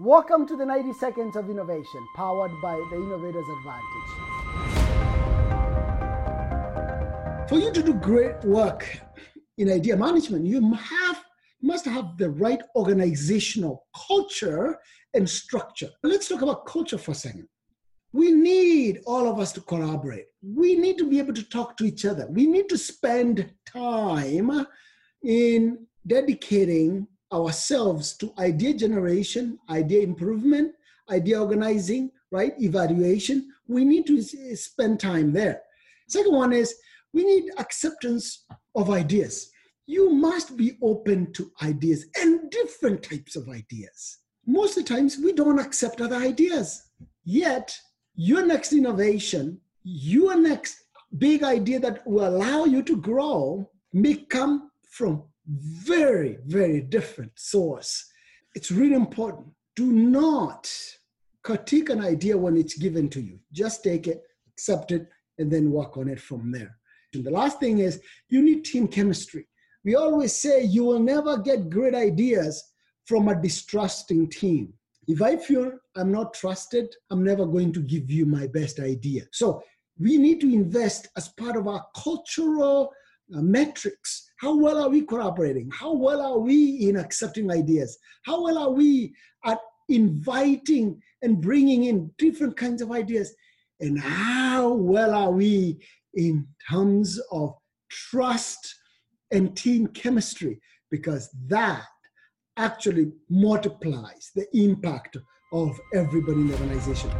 Welcome to the 90 Seconds of Innovation, powered by the Innovators Advantage. For you to do great work in idea management, you have must have the right organizational culture and structure. Let's talk about culture for a second. We need all of us to collaborate. We need to be able to talk to each other. We need to spend time in dedicating ourselves to idea generation, idea improvement, idea organizing, right? Evaluation. We need to eh, spend time there. Second one is we need acceptance of ideas. You must be open to ideas and different types of ideas. Most of the times, we don't accept other ideas. Yet, your next innovation, your next big idea that will allow you to grow may come from very, very different source. It's really important. Do not critique an idea when it's given to you. Just take it, accept it, and then work on it from there. And the last thing is you need team chemistry. We always say you will never get great ideas from a distrusting team. If I feel I'm not trusted, I'm never going to give you my best idea. So we need to invest as part of our cultural metrics. How well are we collaborating? How well are we in accepting ideas? How well are we at inviting and bringing in different kinds of ideas? And how well are we in terms of trust and team chemistry? Because that actually multiplies the impact of everybody in the organization.